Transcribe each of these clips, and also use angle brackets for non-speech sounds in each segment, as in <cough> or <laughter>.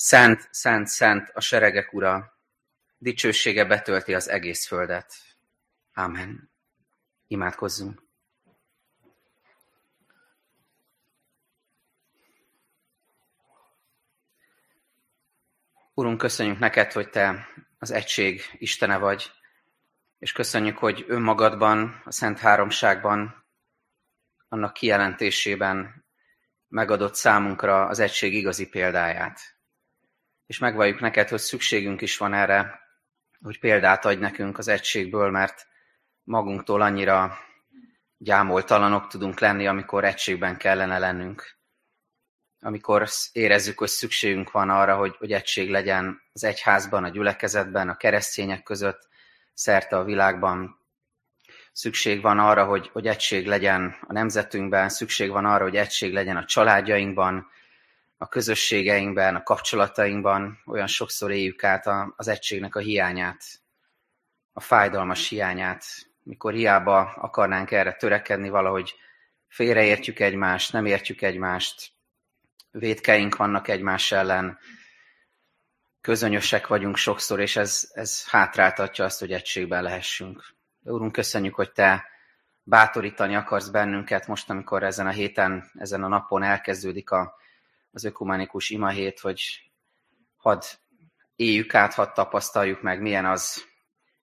Szent, szent, szent a seregek ura, dicsősége betölti az egész földet. Ámen. Imádkozzunk. Urunk, köszönjük neked, hogy Te az egység Istene vagy, és köszönjük, hogy önmagadban, a Szent Háromságban, annak kijelentésében megadott számunkra az egység igazi példáját és megvalljuk neked, hogy szükségünk is van erre, hogy példát adj nekünk az egységből, mert magunktól annyira gyámoltalanok tudunk lenni, amikor egységben kellene lennünk. Amikor érezzük, hogy szükségünk van arra, hogy, hogy egység legyen az egyházban, a gyülekezetben, a keresztények között, szerte a világban. Szükség van arra, hogy, hogy egység legyen a nemzetünkben, szükség van arra, hogy egység legyen a családjainkban, a közösségeinkben, a kapcsolatainkban olyan sokszor éljük át az egységnek a hiányát, a fájdalmas hiányát, mikor hiába akarnánk erre törekedni, valahogy félreértjük egymást, nem értjük egymást, védkeink vannak egymás ellen, közönösek vagyunk sokszor, és ez, ez hátráltatja azt, hogy egységben lehessünk. Úrunk, köszönjük, hogy Te bátorítani akarsz bennünket most, amikor ezen a héten, ezen a napon elkezdődik a az ökumenikus imahét, hogy hadd éljük át, hadd tapasztaljuk meg, milyen az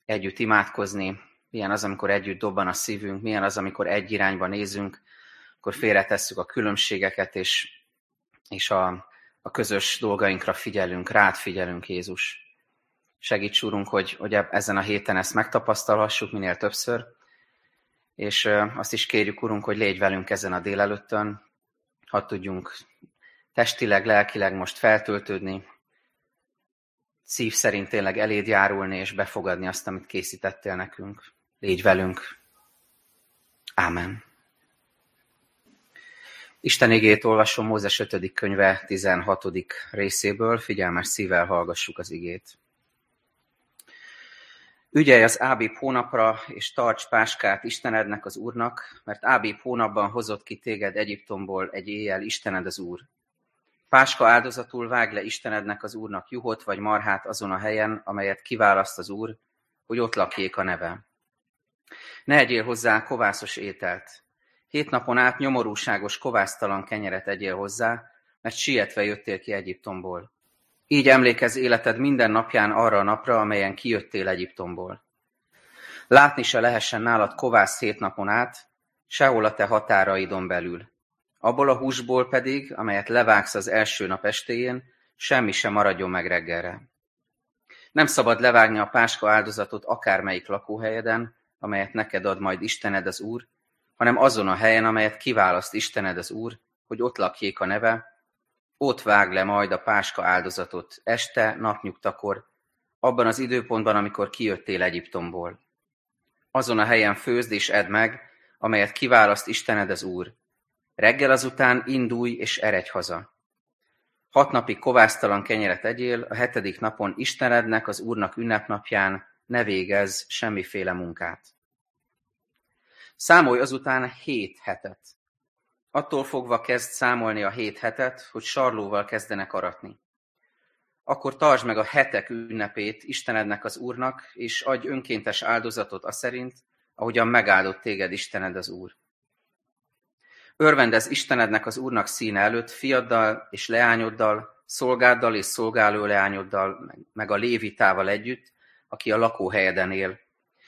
együtt imádkozni, milyen az, amikor együtt dobban a szívünk, milyen az, amikor egy irányba nézünk, akkor félretesszük a különbségeket, és, és a, a közös dolgainkra figyelünk, rád figyelünk, Jézus. Segíts, Úrunk, hogy, hogy ezen a héten ezt megtapasztalhassuk minél többször, és azt is kérjük, Urunk, hogy légy velünk ezen a délelőttön, hadd tudjunk testileg, lelkileg most feltöltődni, szív szerint tényleg eléd járulni és befogadni azt, amit készítettél nekünk. Légy velünk. Ámen. Isten igét olvasom Mózes 5. könyve 16. részéből, figyelmes szívvel hallgassuk az igét. Ügyelj az Ábib hónapra, és tarts páskát Istenednek az Úrnak, mert Ábib hónapban hozott ki téged Egyiptomból egy éjjel Istened az Úr. Páska áldozatul vág le Istenednek az Úrnak juhot vagy marhát azon a helyen, amelyet kiválaszt az Úr, hogy ott lakjék a neve. Ne egyél hozzá kovászos ételt. Hét napon át nyomorúságos kovásztalan kenyeret egyél hozzá, mert sietve jöttél ki Egyiptomból. Így emlékez életed minden napján arra a napra, amelyen kijöttél Egyiptomból. Látni se lehessen nálad kovász hét napon át, sehol a te határaidon belül. Abból a húsból pedig, amelyet levágsz az első nap estéjén, semmi sem maradjon meg reggelre. Nem szabad levágni a páska áldozatot akármelyik lakóhelyeden, amelyet neked ad majd Istened az Úr, hanem azon a helyen, amelyet kiválaszt Istened az Úr, hogy ott lakjék a neve, ott vág le majd a páska áldozatot este, napnyugtakor, abban az időpontban, amikor kijöttél Egyiptomból. Azon a helyen főzd és edd meg, amelyet kiválaszt Istened az Úr, Reggel azután indulj és eredj haza. Hat napig kovásztalan kenyeret egyél, a hetedik napon Istenednek, az Úrnak ünnepnapján ne végez semmiféle munkát. Számolj azután hét hetet. Attól fogva kezd számolni a hét hetet, hogy sarlóval kezdenek aratni. Akkor tartsd meg a hetek ünnepét Istenednek az Úrnak, és adj önkéntes áldozatot a szerint, ahogyan megáldott téged Istened az Úr. Örvendez Istenednek az Úrnak színe előtt, fiaddal és leányoddal, szolgáddal és szolgáló leányoddal, meg a lévitával együtt, aki a lakóhelyeden él,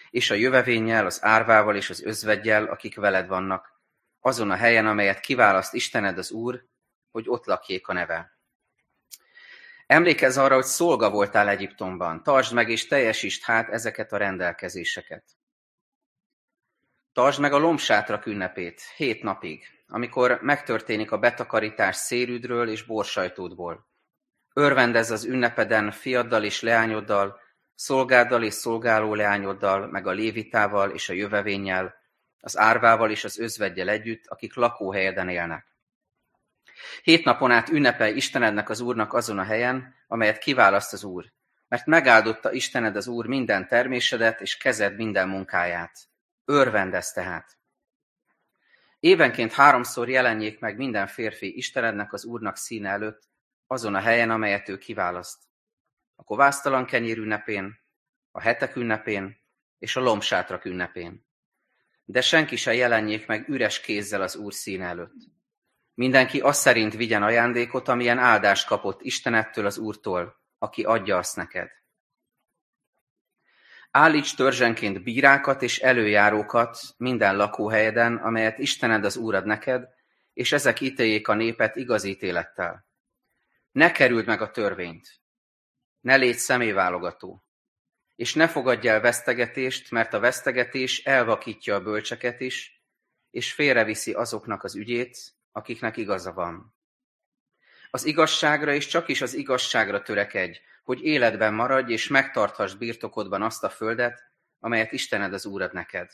és a jövevénnyel, az árvával és az özvegyel, akik veled vannak, azon a helyen, amelyet kiválaszt Istened az Úr, hogy ott lakjék a neve. Emlékezz arra, hogy szolga voltál Egyiptomban, tartsd meg és teljesítsd hát ezeket a rendelkezéseket. Tartsd meg a lombsátrak ünnepét hét napig, amikor megtörténik a betakarítás szérüdről és borsajtódból. Örvendezz az ünnepeden fiaddal és leányoddal, szolgáddal és szolgáló leányoddal, meg a lévitával és a jövevénnyel, az árvával és az özvegyel együtt, akik lakóhelyeden élnek. Hét napon át ünnepelj Istenednek az Úrnak azon a helyen, amelyet kiválaszt az Úr, mert megáldotta Istened az Úr minden termésedet és kezed minden munkáját. Örvendez tehát! Évenként háromszor jelenjék meg minden férfi Istenednek az Úrnak színe előtt, azon a helyen, amelyet ő kiválaszt. A kovásztalan kenyér ünnepén, a hetek ünnepén és a lombsátrak ünnepén. De senki se jelenjék meg üres kézzel az Úr szín előtt. Mindenki azt szerint vigyen ajándékot, amilyen áldást kapott Istenettől az Úrtól, aki adja azt neked. Állíts törzsenként bírákat és előjárókat minden lakóhelyeden, amelyet Istened az Úrad neked, és ezek ítéljék a népet igaz ítélettel. Ne kerüld meg a törvényt, ne légy személyválogató, és ne fogadj el vesztegetést, mert a vesztegetés elvakítja a bölcseket is, és félreviszi azoknak az ügyét, akiknek igaza van. Az igazságra és csak is az igazságra törekedj, hogy életben maradj és megtarthass birtokodban azt a földet, amelyet Istened az Úrad neked.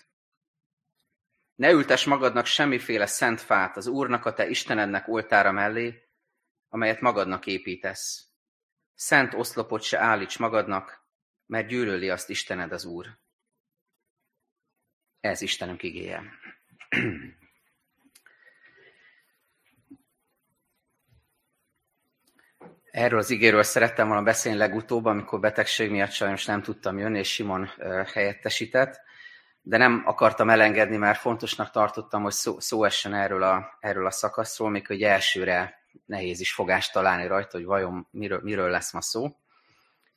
Ne ültes magadnak semmiféle szent fát az Úrnak a te Istenednek oltára mellé, amelyet magadnak építesz. Szent oszlopot se állíts magadnak, mert gyűlöli azt Istened az Úr. Ez Istenünk igéje. <clears throat> Erről az igéről szerettem volna beszélni legutóbb, amikor betegség miatt sajnos nem tudtam jönni, és Simon helyettesített, de nem akartam elengedni, mert fontosnak tartottam, hogy szó, szó essen erről a, erről a szakaszról, még hogy elsőre nehéz is fogást találni rajta, hogy vajon miről, miről lesz ma szó.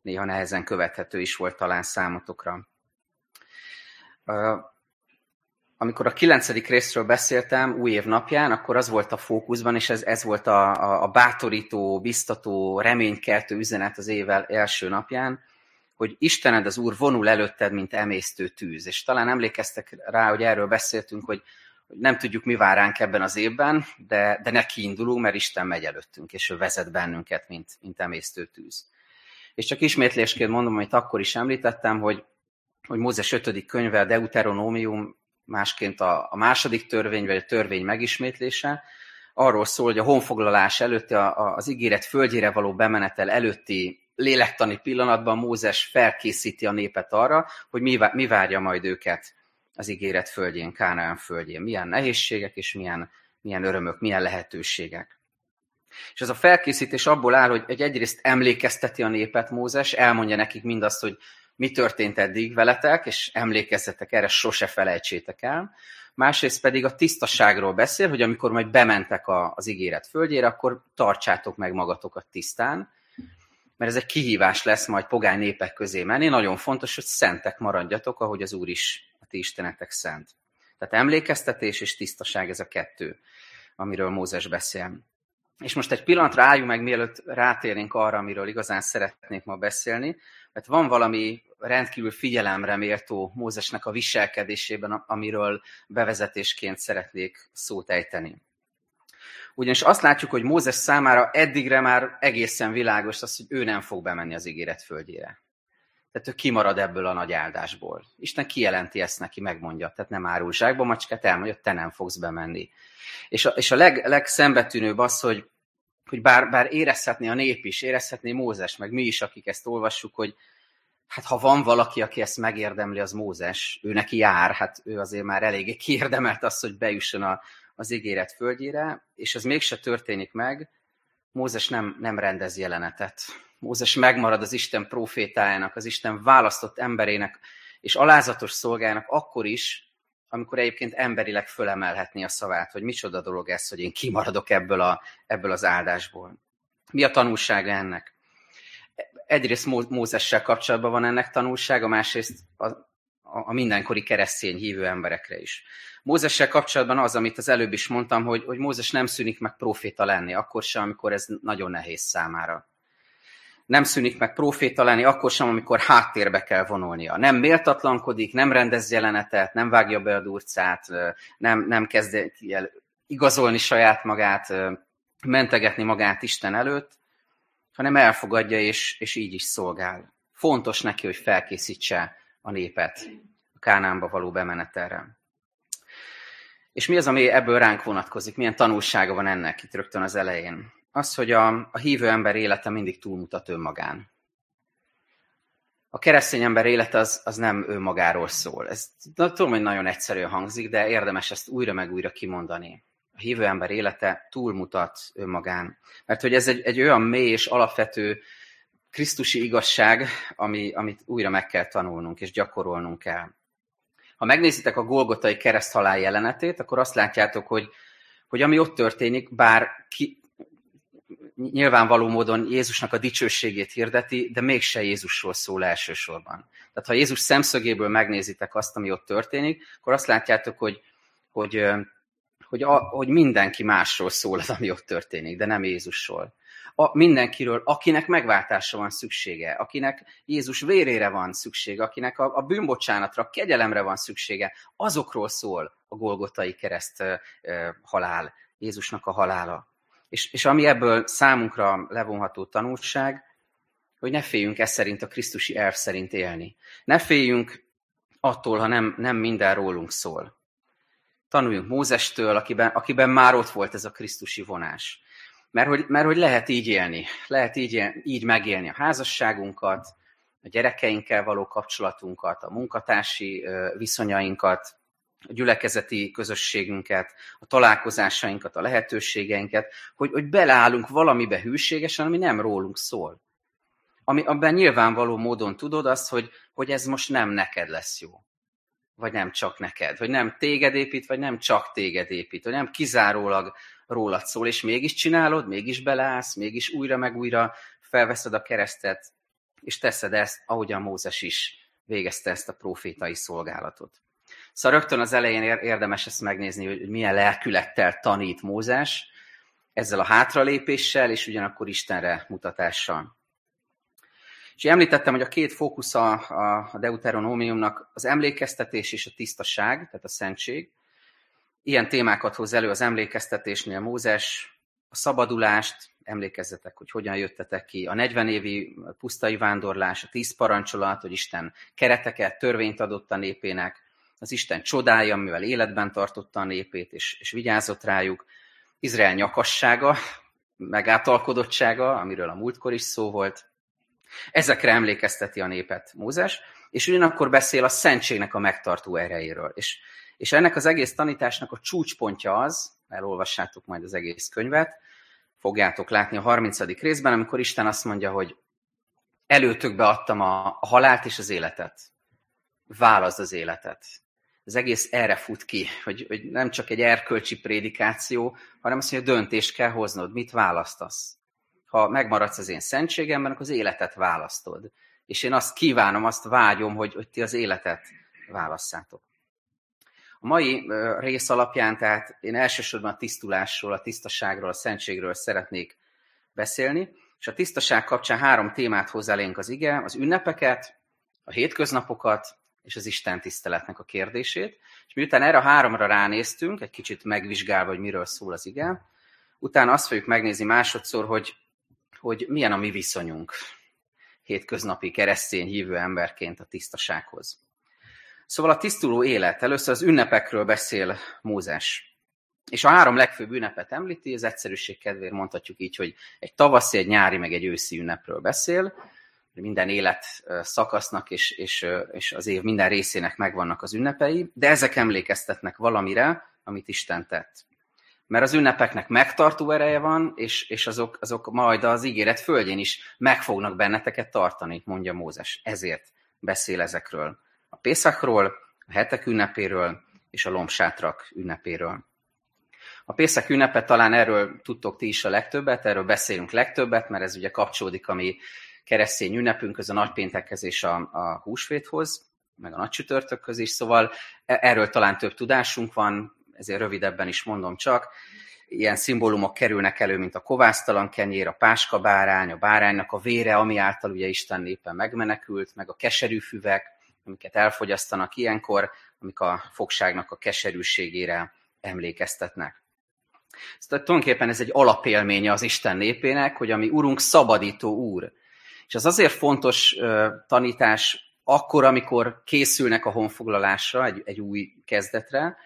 Néha nehezen követhető is volt talán számotokra amikor a kilencedik részről beszéltem új év napján, akkor az volt a fókuszban, és ez, ez volt a, a, a bátorító, biztató, reménykeltő üzenet az év első napján, hogy Istened az Úr vonul előtted, mint emésztő tűz. És talán emlékeztek rá, hogy erről beszéltünk, hogy, hogy nem tudjuk, mi vár ránk ebben az évben, de, de neki indulunk, mert Isten megy előttünk, és ő vezet bennünket, mint, mint emésztő tűz. És csak ismétlésként mondom, amit akkor is említettem, hogy, hogy Mózes 5. könyve, a Deuteronomium másként a, a második törvény, vagy a törvény megismétlése, arról szól, hogy a honfoglalás előtti, a, a, az ígéret földjére való bemenetel előtti lélektani pillanatban Mózes felkészíti a népet arra, hogy mi, mi várja majd őket az ígéret földjén, Kánaán földjén. Milyen nehézségek és milyen, milyen örömök, milyen lehetőségek. És ez a felkészítés abból áll, hogy egy egyrészt emlékezteti a népet Mózes, elmondja nekik mindazt, hogy mi történt eddig veletek, és emlékezzetek erre, sose felejtsétek el. Másrészt pedig a tisztaságról beszél, hogy amikor majd bementek a, az ígéret földjére, akkor tartsátok meg magatokat tisztán, mert ez egy kihívás lesz majd pogány népek közé menni. Nagyon fontos, hogy szentek maradjatok, ahogy az Úr is, a ti istenetek szent. Tehát emlékeztetés és tisztaság ez a kettő, amiről Mózes beszél. És most egy pillanatra álljunk meg, mielőtt rátérnénk arra, amiről igazán szeretnék ma beszélni, mert van valami rendkívül figyelemre méltó Mózesnek a viselkedésében, amiről bevezetésként szeretnék szót ejteni. Ugyanis azt látjuk, hogy Mózes számára eddigre már egészen világos az, hogy ő nem fog bemenni az ígéret földjére. Tehát ő kimarad ebből a nagy áldásból. Isten kijelenti ezt neki, megmondja. Tehát nem árul zsákba macskát, elmondja, te nem fogsz bemenni. És a, és a leg, legszembetűnőbb az, hogy, hogy bár, bár érezhetné a nép is, érezhetné Mózes, meg mi is, akik ezt olvassuk, hogy hát ha van valaki, aki ezt megérdemli, az Mózes, ő neki jár, hát ő azért már eléggé kiérdemelt azt, hogy bejusson a, az ígéret földjére, és ez mégse történik meg, Mózes nem, nem rendez jelenetet. Mózes megmarad az Isten profétájának, az Isten választott emberének és alázatos szolgájának akkor is, amikor egyébként emberileg fölemelhetné a szavát, hogy micsoda dolog ez, hogy én kimaradok ebből, a, ebből az áldásból. Mi a tanulsága ennek? Egyrészt Mózessel kapcsolatban van ennek tanulsága, másrészt a, a mindenkori keresztény hívő emberekre is. Mózessel kapcsolatban az, amit az előbb is mondtam, hogy, hogy Mózes nem szűnik meg proféta lenni, akkor sem, amikor ez nagyon nehéz számára nem szűnik meg proféta lenni, akkor sem, amikor háttérbe kell vonulnia. Nem méltatlankodik, nem rendez jelenetet, nem vágja be a durcát, nem, nem kezd el igazolni saját magát, mentegetni magát Isten előtt, hanem elfogadja és, és így is szolgál. Fontos neki, hogy felkészítse a népet a Kánánba való bemenetelre. És mi az, ami ebből ránk vonatkozik? Milyen tanulsága van ennek itt rögtön az elején? Az, hogy a, a hívő ember élete mindig túlmutat önmagán. A keresztény ember élete az, az nem önmagáról szól. Ez tudom, hogy nagyon egyszerűen hangzik, de érdemes ezt újra meg újra kimondani. a hívő ember élete túlmutat önmagán. Mert hogy ez egy, egy olyan mély és alapvető krisztusi igazság, ami, amit újra meg kell tanulnunk és gyakorolnunk kell. Ha megnézitek a Golgotai kereszthalál jelenetét, akkor azt látjátok, hogy, hogy ami ott történik, bár ki, nyilvánvaló módon Jézusnak a dicsőségét hirdeti, de mégse Jézusról szól elsősorban. Tehát ha Jézus szemszögéből megnézitek azt, ami ott történik, akkor azt látjátok, hogy, hogy, hogy, a, hogy mindenki másról szól az, ami ott történik, de nem Jézusról. A, mindenkiről, akinek megváltásra van szüksége, akinek Jézus vérére van szüksége, akinek a, a bűnbocsánatra, a kegyelemre van szüksége, azokról szól a Golgotai kereszt e, halál, Jézusnak a halála. És, és ami ebből számunkra levonható tanulság, hogy ne féljünk ez szerint a Krisztusi elv szerint élni. Ne féljünk attól, ha nem, nem minden rólunk szól. Tanuljunk Mózestől, akiben, akiben már ott volt ez a Krisztusi vonás. Mert hogy, mert hogy lehet így élni, lehet így, így megélni a házasságunkat, a gyerekeinkkel való kapcsolatunkat, a munkatársi viszonyainkat, a gyülekezeti közösségünket, a találkozásainkat, a lehetőségeinket, hogy, hogy beleállunk valamibe hűségesen, ami nem rólunk szól. Ami, abban nyilvánvaló módon tudod azt, hogy, hogy ez most nem neked lesz jó. Vagy nem csak neked. Vagy nem téged épít, vagy nem csak téged épít. Vagy nem kizárólag rólad szól, és mégis csinálod, mégis beleállsz, mégis újra meg újra felveszed a keresztet, és teszed ezt, ahogyan Mózes is végezte ezt a profétai szolgálatot. Szóval rögtön az elején érdemes ezt megnézni, hogy milyen lelkülettel tanít Mózes, ezzel a hátralépéssel, és ugyanakkor Istenre mutatással. És említettem, hogy a két fókusz a, deuteronómiumnak az emlékeztetés és a tisztaság, tehát a szentség. Ilyen témákat hoz elő az emlékeztetésnél Mózes, a szabadulást, emlékezzetek, hogy hogyan jöttetek ki, a 40 évi pusztai vándorlás, a tíz parancsolat, hogy Isten kereteket, törvényt adott a népének, az Isten csodája, mivel életben tartotta a népét, és, és vigyázott rájuk, Izrael nyakassága, megátalkodottsága, amiről a múltkor is szó volt. Ezekre emlékezteti a népet Mózes, és ugyanakkor beszél a szentségnek a megtartó erejéről. És, és ennek az egész tanításnak a csúcspontja az, elolvassátok majd az egész könyvet, fogjátok látni a 30. részben, amikor Isten azt mondja, hogy előtökbe adtam a, a halált és az életet. Válaszd az életet az egész erre fut ki, hogy, hogy nem csak egy erkölcsi prédikáció, hanem azt mondja, döntést kell hoznod, mit választasz. Ha megmaradsz az én szentségemben, akkor az életet választod. És én azt kívánom, azt vágyom, hogy, hogy ti az életet válasszátok. A mai rész alapján, tehát én elsősorban a tisztulásról, a tisztaságról, a szentségről szeretnék beszélni, és a tisztaság kapcsán három témát hoz elénk az ige, az ünnepeket, a hétköznapokat és az Isten tiszteletnek a kérdését. És miután erre a háromra ránéztünk, egy kicsit megvizsgálva, hogy miről szól az ige, utána azt fogjuk megnézni másodszor, hogy, hogy milyen a mi viszonyunk hétköznapi keresztény hívő emberként a tisztasághoz. Szóval a tisztuló élet. Először az ünnepekről beszél Mózes. És a három legfőbb ünnepet említi, az egyszerűség kedvéért mondhatjuk így, hogy egy tavaszi, egy nyári, meg egy őszi ünnepről beszél minden élet szakasznak és, és, és az év minden részének megvannak az ünnepei, de ezek emlékeztetnek valamire, amit Isten tett. Mert az ünnepeknek megtartó ereje van, és, és azok, azok majd az ígéret földjén is meg fognak benneteket tartani, mondja Mózes. Ezért beszél ezekről. A Pészakról, a hetek ünnepéről és a lombsátrak ünnepéről. A Pészak ünnepe talán erről tudtok ti is a legtöbbet, erről beszélünk legtöbbet, mert ez ugye kapcsolódik a mi keresztény ünnepünk, ez a nagypéntekhez és a, a húsvéthoz, meg a nagycsütörtökhöz is, szóval e, erről talán több tudásunk van, ezért rövidebben is mondom csak. Ilyen szimbólumok kerülnek elő, mint a kovásztalan kenyér, a páska bárány, a báránynak a vére, ami által ugye Isten népen megmenekült, meg a keserű füvek, amiket elfogyasztanak ilyenkor, amik a fogságnak a keserűségére emlékeztetnek. Szóval tulajdonképpen ez egy alapélménye az Isten népének, hogy ami Urunk szabadító Úr, és az azért fontos tanítás akkor, amikor készülnek a honfoglalásra, egy, egy új kezdetre,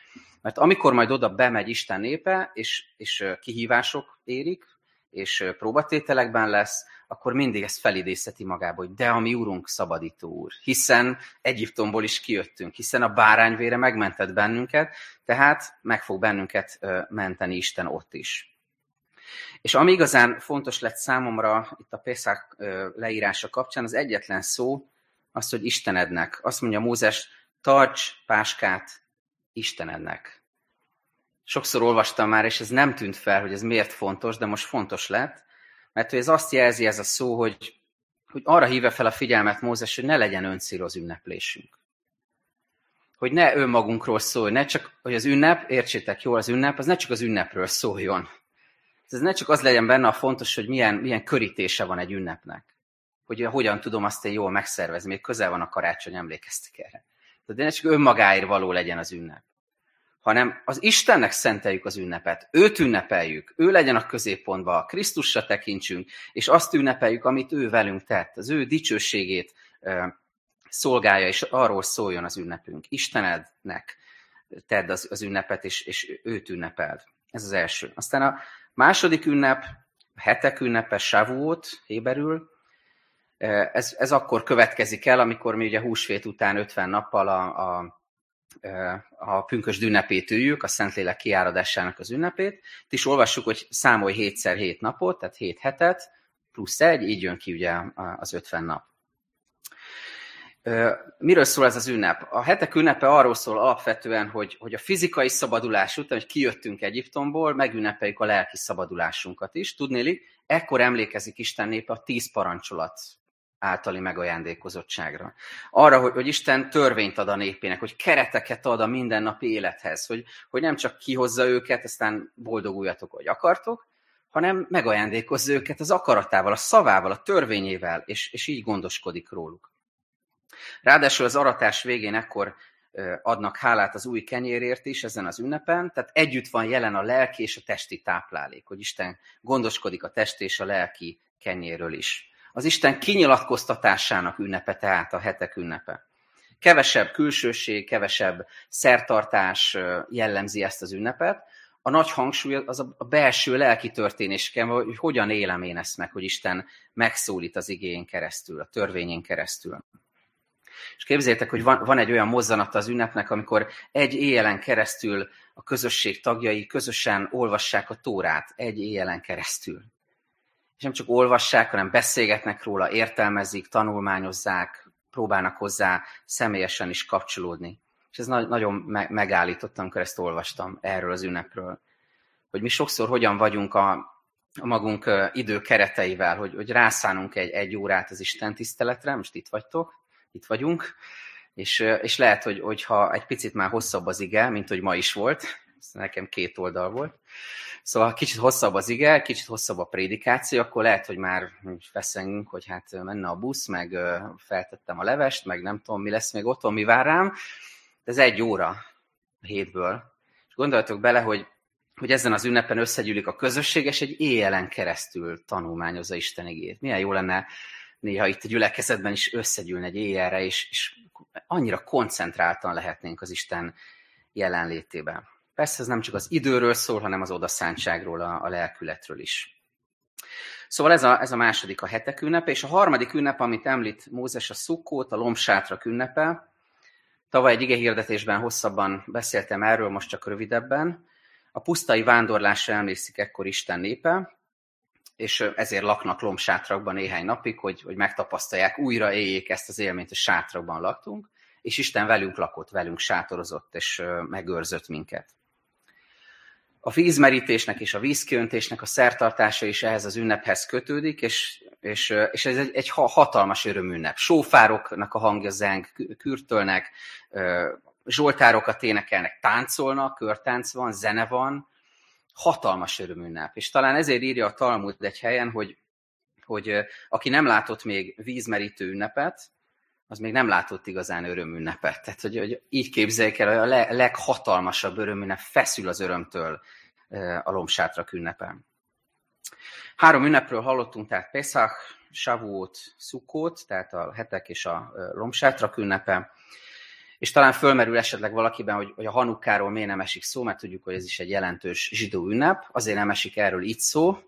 mert amikor majd oda bemegy Isten népe, és, és kihívások érik, és próbatételekben lesz, akkor mindig ezt felidézheti magába, hogy de a mi úrunk szabadító úr, hiszen Egyiptomból is kijöttünk, hiszen a bárányvére megmentett bennünket, tehát meg fog bennünket menteni Isten ott is. És ami igazán fontos lett számomra itt a Pészák leírása kapcsán, az egyetlen szó, az, hogy Istenednek. Azt mondja Mózes, tarts páskát Istenednek. Sokszor olvastam már, és ez nem tűnt fel, hogy ez miért fontos, de most fontos lett, mert ez azt jelzi ez a szó, hogy, hogy arra hívja fel a figyelmet Mózes, hogy ne legyen öncél az ünneplésünk. Hogy ne önmagunkról szólj, ne csak, hogy az ünnep, értsétek jól, az ünnep, az ne csak az ünnepről szóljon. Ez ne csak az legyen benne a fontos, hogy milyen, milyen körítése van egy ünnepnek. Hogy hogyan tudom azt én jól megszervezni, még közel van a karácsony, emlékeztek erre. De ne csak önmagáért való legyen az ünnep hanem az Istennek szenteljük az ünnepet. Őt ünnepeljük, ő legyen a középpontban, Krisztusra tekintsünk, és azt ünnepeljük, amit ő velünk tett, az ő dicsőségét szolgálja, és arról szóljon az ünnepünk. Istenednek tedd az, az ünnepet, és, és őt ünnepeld. Ez az első. Aztán a második ünnep, hetek ünnepe, Shavuot, héberül, ez, ez akkor következik el, amikor mi ugye húsvét után 50 nappal a, a a pünkös ünnepét üljük, a Szentlélek kiáradásának az ünnepét. Itt is olvassuk, hogy számolj hétszer hét napot, tehát hét hetet, plusz egy, így jön ki ugye az 50 nap. Miről szól ez az ünnep? A hetek ünnepe arról szól alapvetően, hogy, hogy a fizikai szabadulás után, hogy kijöttünk Egyiptomból, megünnepeljük a lelki szabadulásunkat is. Tudnélik, ekkor emlékezik Isten népe a tíz parancsolat általi megajándékozottságra. Arra, hogy, hogy Isten törvényt ad a népének, hogy kereteket ad a mindennapi élethez, hogy, hogy nem csak kihozza őket, aztán boldoguljatok, hogy akartok, hanem megajándékozza őket az akaratával, a szavával, a törvényével, és, és így gondoskodik róluk. Ráadásul az aratás végén ekkor adnak hálát az új kenyérért is ezen az ünnepen, tehát együtt van jelen a lelki és a testi táplálék, hogy Isten gondoskodik a testi és a lelki kenyéről is az Isten kinyilatkoztatásának ünnepe, tehát a hetek ünnepe. Kevesebb külsőség, kevesebb szertartás jellemzi ezt az ünnepet. A nagy hangsúly az a belső lelki történésken, hogy hogyan élem én ezt meg, hogy Isten megszólít az igényen keresztül, a törvényén keresztül. És képzeljétek, hogy van, van egy olyan mozzanata az ünnepnek, amikor egy éjjelen keresztül a közösség tagjai közösen olvassák a Tórát, egy éjjelen keresztül és nem csak olvassák, hanem beszélgetnek róla, értelmezik, tanulmányozzák, próbálnak hozzá személyesen is kapcsolódni. És ez na- nagyon me- megállítottam, amikor ezt olvastam erről az ünnepről. Hogy mi sokszor hogyan vagyunk a, a magunk idő kereteivel, hogy, hogy rászánunk egy, egy órát az Isten tiszteletre, most itt vagytok, itt vagyunk, és, és lehet, hogy, hogyha egy picit már hosszabb az ige, mint hogy ma is volt, nekem két oldal volt, Szóval kicsit hosszabb az ige, kicsit hosszabb a prédikáció, akkor lehet, hogy már feszengünk, hogy hát menne a busz, meg feltettem a levest, meg nem tudom, mi lesz még otthon, mi vár rám. De ez egy óra a hétből. És gondoljatok bele, hogy, hogy ezen az ünnepen összegyűlik a közösség, és egy éjjelen keresztül tanulmányozza Isten igét. Milyen jó lenne néha itt a gyülekezetben is összegyűlni egy éjjelre, és, és annyira koncentráltan lehetnénk az Isten jelenlétében. Persze ez nem csak az időről szól, hanem az odaszántságról, a, a lelkületről is. Szóval ez a, ez a második a hetek ünnepe, és a harmadik ünnep, amit említ Mózes a szukkót, a lombsátrak ünnepe. Tavaly egy hirdetésben hosszabban beszéltem erről, most csak rövidebben. A pusztai vándorlásra emlékszik ekkor Isten népe, és ezért laknak lombsátrakban néhány napig, hogy, hogy megtapasztalják, újra éljék ezt az élményt, hogy sátrakban laktunk, és Isten velünk lakott, velünk sátorozott, és megőrzött minket. A vízmerítésnek és a vízkiöntésnek a szertartása is ehhez az ünnephez kötődik, és, és, és ez egy, egy hatalmas örömünnep. Sófároknak a hangja zeng, kürtölnek, zsoltárokat énekelnek, táncolnak, körtánc van, zene van, hatalmas örömünnep. És talán ezért írja a Talmud egy helyen, hogy, hogy aki nem látott még vízmerítő ünnepet, az még nem látott igazán örömünnepet. Tehát, hogy, hogy így képzeljék el, hogy a leghatalmasabb örömünnep feszül az örömtől a lombsátrak ünnepen. Három ünnepről hallottunk, tehát Pesach, Shavuot, Sukkot, tehát a hetek és a lombsátrak ünnepe. És talán fölmerül esetleg valakiben, hogy, hogy a Hanukáról miért nem esik szó, mert tudjuk, hogy ez is egy jelentős zsidó ünnep. Azért nem esik erről itt szó,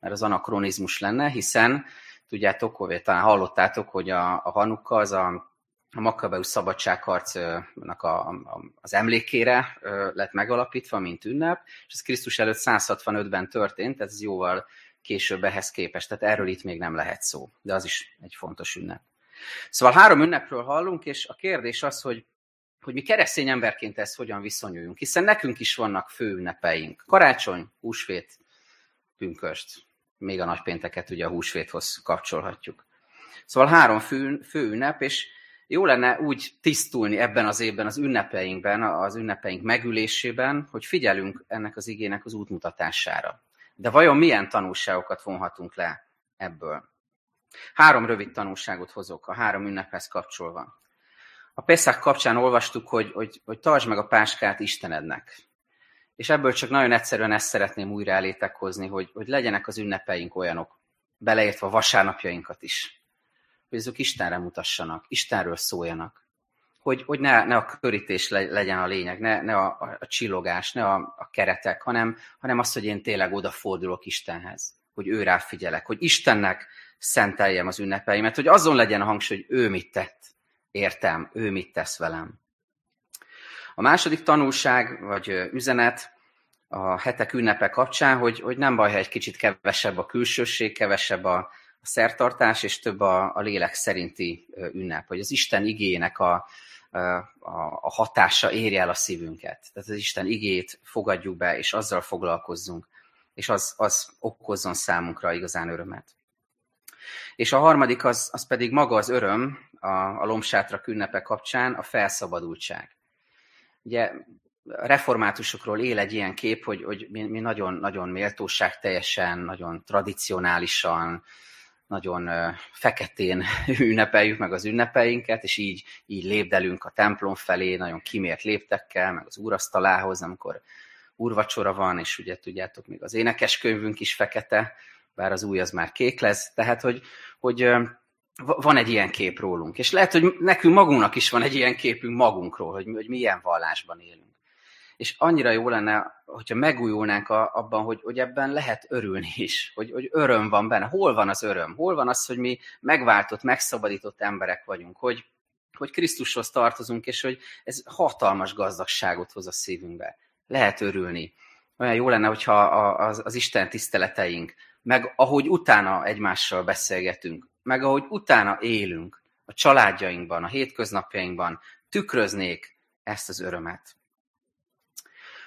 mert az anakronizmus lenne, hiszen tudjátok, hogy talán hallottátok, hogy a, a Hanukka az a a Makkabeus szabadságharcnak a, a, az emlékére lett megalapítva, mint ünnep, és ez Krisztus előtt 165-ben történt, ez jóval később ehhez képest, tehát erről itt még nem lehet szó, de az is egy fontos ünnep. Szóval három ünnepről hallunk, és a kérdés az, hogy, hogy mi keresztény emberként ezt hogyan viszonyuljunk, hiszen nekünk is vannak fő ünnepeink. Karácsony, húsvét, pünköst, még a nagypénteket ugye a húsvéthoz kapcsolhatjuk. Szóval három fő, fő ünnep, és jó lenne úgy tisztulni ebben az évben az ünnepeinkben, az ünnepeink megülésében, hogy figyelünk ennek az igének az útmutatására. De vajon milyen tanulságokat vonhatunk le ebből? Három rövid tanulságot hozok a három ünnephez kapcsolva. A Peszák kapcsán olvastuk, hogy, hogy, hogy tartsd meg a páskát Istenednek. És ebből csak nagyon egyszerűen ezt szeretném újra elétek hozni, hogy, hogy legyenek az ünnepeink olyanok, beleértve a vasárnapjainkat is, hogy azok Istenre mutassanak, Istenről szóljanak. Hogy, hogy ne, ne a körítés legyen a lényeg, ne, ne a, a, csillogás, ne a, a keretek, hanem, hanem az, hogy én tényleg odafordulok Istenhez, hogy ő rá figyelek, hogy Istennek szenteljem az ünnepeimet, hogy azon legyen a hangsúly, hogy ő mit tett, értem, ő mit tesz velem. A második tanulság, vagy üzenet a hetek ünnepe kapcsán, hogy, hogy nem baj, ha egy kicsit kevesebb a külsőség, kevesebb a, szertartás, és több a, a lélek szerinti ünnep, hogy az Isten igének a, a, a hatása érje el a szívünket. Tehát az Isten igét fogadjuk be, és azzal foglalkozzunk, és az, az okozzon számunkra igazán örömet. És a harmadik az, az pedig maga az öröm a, a lombsátra ünnepe kapcsán, a felszabadultság. Ugye a reformátusokról él egy ilyen kép, hogy, hogy mi, mi nagyon, nagyon méltóság teljesen, nagyon tradicionálisan, nagyon feketén <laughs> ünnepeljük meg az ünnepeinket, és így, így lépdelünk a templom felé, nagyon kimért léptekkel, meg az úrasztalához, amikor úrvacsora van, és ugye tudjátok, még az énekeskönyvünk is fekete, bár az új az már kék lesz, tehát hogy, hogy van egy ilyen kép rólunk, és lehet, hogy nekünk magunknak is van egy ilyen képünk magunkról, hogy, hogy milyen vallásban élünk és annyira jó lenne, hogyha megújulnánk a, abban, hogy, hogy ebben lehet örülni is, hogy, hogy öröm van benne. Hol van az öröm? Hol van az, hogy mi megváltott, megszabadított emberek vagyunk, hogy, hogy Krisztushoz tartozunk, és hogy ez hatalmas gazdagságot hoz a szívünkbe. Lehet örülni. Olyan jó lenne, hogyha az, az Isten tiszteleteink, meg ahogy utána egymással beszélgetünk, meg ahogy utána élünk, a családjainkban, a hétköznapjainkban, tükröznék ezt az örömet.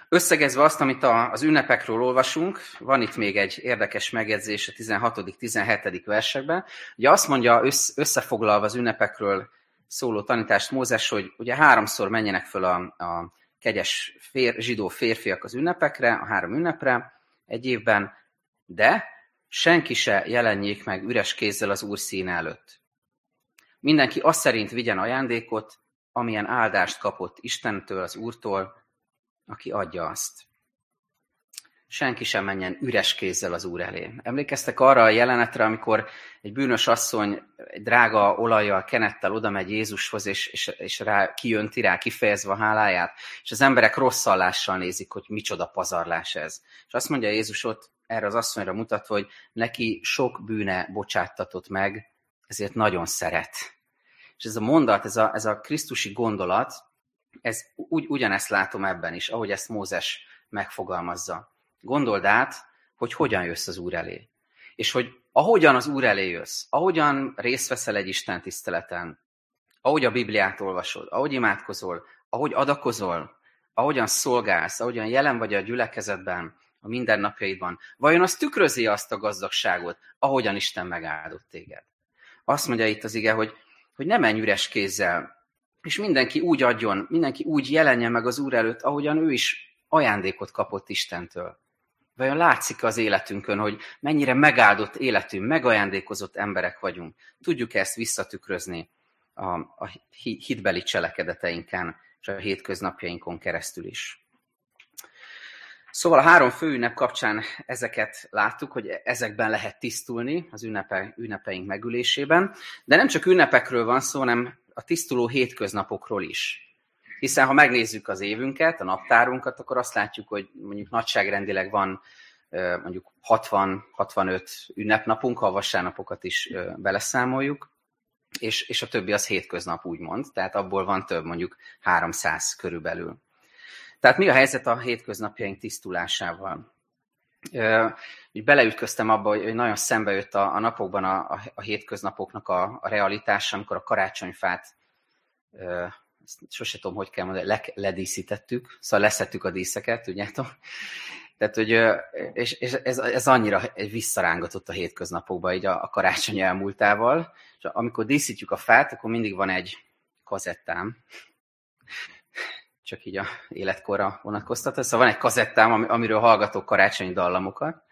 Összegezve azt, amit az ünnepekről olvasunk, van itt még egy érdekes megjegyzés a 16.-17. versekben. Ugye azt mondja összefoglalva az ünnepekről szóló tanítást Mózes, hogy ugye háromszor menjenek föl a, a kegyes fér, zsidó férfiak az ünnepekre, a három ünnepre egy évben, de senki se jelenjék meg üres kézzel az Úr szín előtt. Mindenki azt szerint vigyen ajándékot, amilyen áldást kapott Istentől, az Úrtól, aki adja azt. Senki sem menjen üres kézzel az Úr elé. Emlékeztek arra a jelenetre, amikor egy bűnös asszony egy drága olajjal, kenettel oda megy Jézushoz, és, és, és rá kijönti rá, kifejezve a háláját, és az emberek rosszallással nézik, hogy micsoda pazarlás ez. És azt mondja Jézus ott erre az asszonyra mutatva, hogy neki sok bűne bocsáttatott meg, ezért nagyon szeret. És ez a mondat, ez a, ez a krisztusi gondolat, ez, ugy, ugyanezt látom ebben is, ahogy ezt Mózes megfogalmazza. Gondold át, hogy hogyan jössz az Úr elé. És hogy ahogyan az Úr elé jössz, ahogyan részt veszel egy Isten tiszteleten, ahogy a Bibliát olvasod, ahogy imádkozol, ahogy adakozol, ahogyan szolgálsz, ahogyan jelen vagy a gyülekezetben, a mindennapjaidban, vajon az tükrözi azt a gazdagságot, ahogyan Isten megáldott téged? Azt mondja itt az ige, hogy, hogy ne menj üres kézzel, és mindenki úgy adjon, mindenki úgy jelenjen meg az Úr előtt, ahogyan ő is ajándékot kapott Istentől. Vajon látszik az életünkön, hogy mennyire megáldott életünk, megajándékozott emberek vagyunk? Tudjuk ezt visszatükrözni a, a hitbeli cselekedeteinken és a hétköznapjainkon keresztül is. Szóval a három fő ünnep kapcsán ezeket láttuk, hogy ezekben lehet tisztulni az ünnepe, ünnepeink megülésében, de nem csak ünnepekről van szó, hanem a tisztuló hétköznapokról is. Hiszen ha megnézzük az évünket, a naptárunkat, akkor azt látjuk, hogy mondjuk nagyságrendileg van mondjuk 60-65 ünnepnapunk, ha a vasárnapokat is beleszámoljuk, és, és a többi az hétköznap úgymond, tehát abból van több, mondjuk 300 körülbelül. Tehát mi a helyzet a hétköznapjaink tisztulásával? Úgy beleütköztem abba, hogy nagyon szembe jött a, a napokban a, a, a hétköznapoknak a, a realitása, amikor a karácsonyfát, ezt sose tudom, hogy kell mondani, le, ledíszítettük, szóval leszettük a díszeket, tudjátok? Tehát, hogy, és, és ez, ez annyira visszarángatott a hétköznapokba, így a, a karácsony elmúltával, és amikor díszítjük a fát, akkor mindig van egy kazettám, csak így a életkorra vonatkoztatva. Szóval van egy kazettám, amiről hallgatok karácsonyi dallamokat,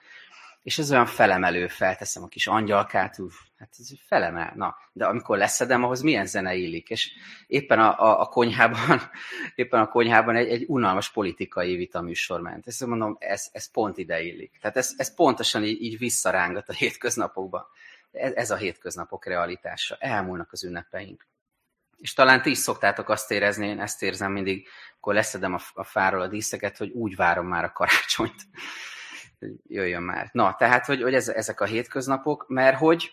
és ez olyan felemelő, felteszem a kis angyalkát, uff, hát ez felemel. Na, de amikor leszedem, ahhoz milyen zene illik. És éppen a, a, a konyhában, <laughs> éppen a konyhában egy, egy unalmas politikai vitaműsor ment. Ezt mondom, ez, ez pont ide illik. Tehát ez, ez pontosan így, így visszarángat a hétköznapokba. Ez, ez a hétköznapok realitása. Elmúlnak az ünnepeink. És talán ti is szoktátok azt érezni, én ezt érzem mindig, akkor leszedem a, a fáról a díszeket, hogy úgy várom már a karácsonyt jöjjön már. Na, tehát, hogy, hogy ez, ezek a hétköznapok, mert hogy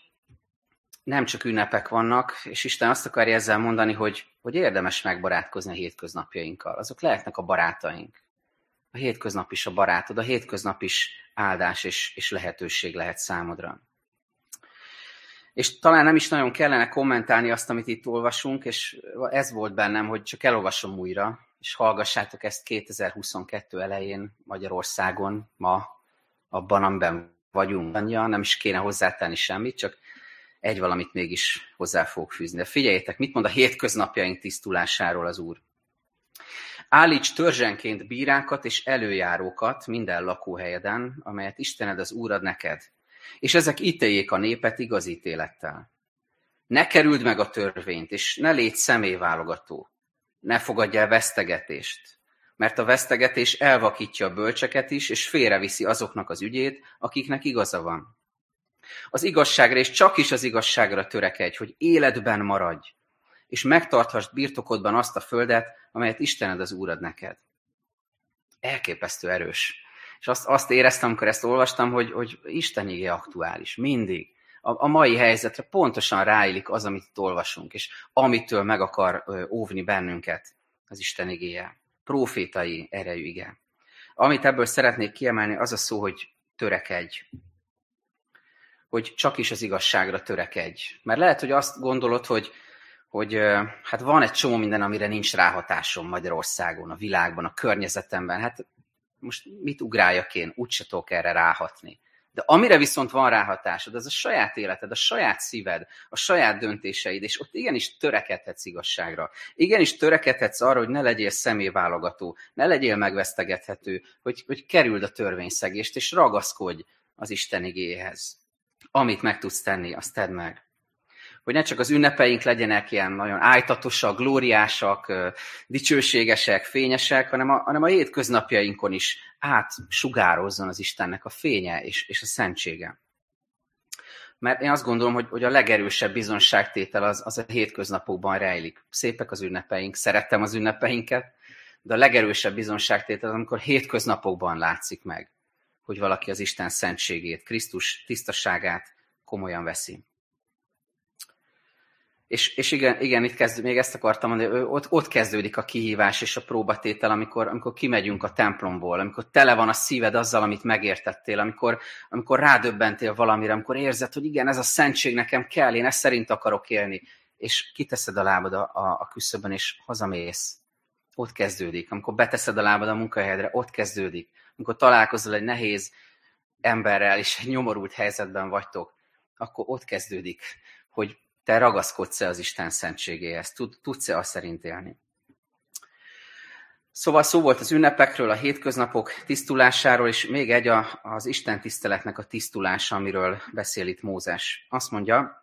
nem csak ünnepek vannak, és Isten azt akarja ezzel mondani, hogy, hogy érdemes megbarátkozni a hétköznapjainkkal. Azok lehetnek a barátaink. A hétköznap is a barátod, a hétköznap is áldás és, és lehetőség lehet számodra. És talán nem is nagyon kellene kommentálni azt, amit itt olvasunk, és ez volt bennem, hogy csak elolvasom újra, és hallgassátok ezt 2022 elején Magyarországon, ma, abban, amiben vagyunk. Nem is kéne hozzátenni semmit, csak egy valamit mégis hozzá fogok fűzni. De figyeljétek, mit mond a hétköznapjaink tisztulásáról az Úr. Állíts törzsenként bírákat és előjárókat minden lakóhelyeden, amelyet Istened az Úr ad neked, és ezek ítéljék a népet igaz ítélettel. Ne kerüld meg a törvényt, és ne légy személyválogató. Ne fogadj el vesztegetést, mert a vesztegetés elvakítja a bölcseket is, és félreviszi azoknak az ügyét, akiknek igaza van. Az igazságra, és csak is az igazságra törekedj, hogy életben maradj, és megtarthast birtokodban azt a földet, amelyet Istened az Úrad neked. Elképesztő erős. És azt, azt éreztem, amikor ezt olvastam, hogy, hogy Isten igé aktuális, mindig. A, a mai helyzetre pontosan ráillik az, amit itt olvasunk, és amitől meg akar óvni bennünket az Isten igéje profétai erejű ige. Amit ebből szeretnék kiemelni, az a szó, hogy törekedj. Hogy csak is az igazságra törekedj. Mert lehet, hogy azt gondolod, hogy, hogy hát van egy csomó minden, amire nincs ráhatásom Magyarországon, a világban, a környezetemben. Hát most mit ugráljak én? Úgyse tudok erre ráhatni. De amire viszont van ráhatásod, az a saját életed, a saját szíved, a saját döntéseid, és ott igenis törekedhetsz igazságra. Igenis törekedhetsz arra, hogy ne legyél személyválogató, ne legyél megvesztegethető, hogy, hogy kerüld a törvényszegést, és ragaszkodj az Isten igéhez. Amit meg tudsz tenni, azt tedd meg hogy ne csak az ünnepeink legyenek ilyen nagyon ájtatosak, glóriásak, dicsőségesek, fényesek, hanem a, hanem a hétköznapjainkon is átsugározzon az Istennek a fénye és, és a szentsége. Mert én azt gondolom, hogy, hogy a legerősebb bizonságtétel az, az a hétköznapokban rejlik. Szépek az ünnepeink, szerettem az ünnepeinket, de a legerősebb bizonságtétel az, amikor hétköznapokban látszik meg, hogy valaki az Isten szentségét, Krisztus tisztaságát komolyan veszi. És, és igen, igen, itt kezd, még ezt akartam mondani, ott, ott kezdődik a kihívás és a próbatétel, amikor, amikor kimegyünk a templomból, amikor tele van a szíved azzal, amit megértettél, amikor, amikor rádöbbentél valamire, amikor érzed, hogy igen, ez a szentség nekem kell, én ezt szerint akarok élni, és kiteszed a lábad a, a, a küszöbön, és hazamész. Ott kezdődik. Amikor beteszed a lábad a munkahelyedre, ott kezdődik. Amikor találkozol egy nehéz emberrel, és egy nyomorult helyzetben vagytok, akkor ott kezdődik, hogy te ragaszkodsz-e az Isten szentségéhez? Tud, tudsz-e azt szerint élni? Szóval szó volt az ünnepekről, a hétköznapok tisztulásáról, és még egy a, az Isten tiszteletnek a tisztulása, amiről beszél itt Mózes. Azt mondja,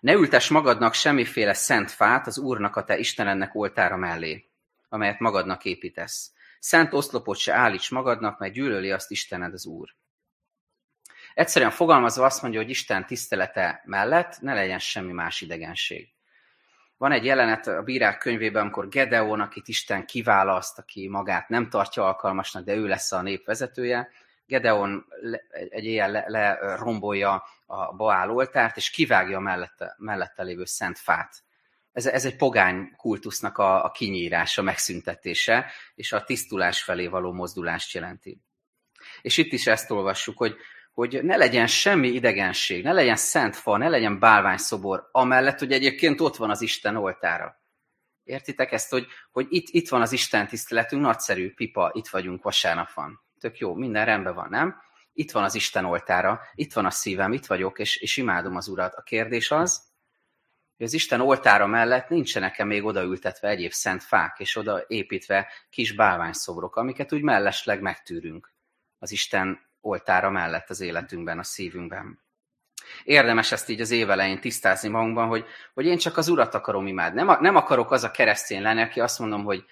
ne ültes magadnak semmiféle szent fát az Úrnak a te Istenennek oltára mellé, amelyet magadnak építesz. Szent oszlopot se állíts magadnak, mert gyűlöli azt Istened az Úr. Egyszerűen fogalmazva azt mondja, hogy Isten tisztelete mellett ne legyen semmi más idegenség. Van egy jelenet a bírák könyvében, amikor Gedeon, akit Isten kiválaszt, aki magát nem tartja alkalmasnak, de ő lesz a nép vezetője, Gedeon egy ilyen lerombolja le, a Baál oltárt, és kivágja a mellette, mellette lévő szent fát. Ez, ez egy pogány kultusznak a, a kinyírása, megszüntetése, és a tisztulás felé való mozdulást jelenti. És itt is ezt olvassuk, hogy, hogy ne legyen semmi idegenség, ne legyen szent fa, ne legyen bálványszobor, amellett, hogy egyébként ott van az Isten oltára. Értitek ezt, hogy, hogy itt, itt van az Isten tiszteletünk, nagyszerű, pipa, itt vagyunk, vasárnap van. Tök jó, minden rendben van, nem? Itt van az Isten oltára, itt van a szívem, itt vagyok, és, és imádom az Urat. A kérdés az, hogy az Isten oltára mellett nincsenek-e még odaültetve egyéb szent fák, és oda építve kis bálványszobrok, amiket úgy mellesleg megtűrünk az Isten oltára mellett az életünkben, a szívünkben. Érdemes ezt így az évelején tisztázni magunkban, hogy, hogy én csak az Urat akarom imádni. Nem, nem akarok az a keresztény lenni, aki azt mondom, hogy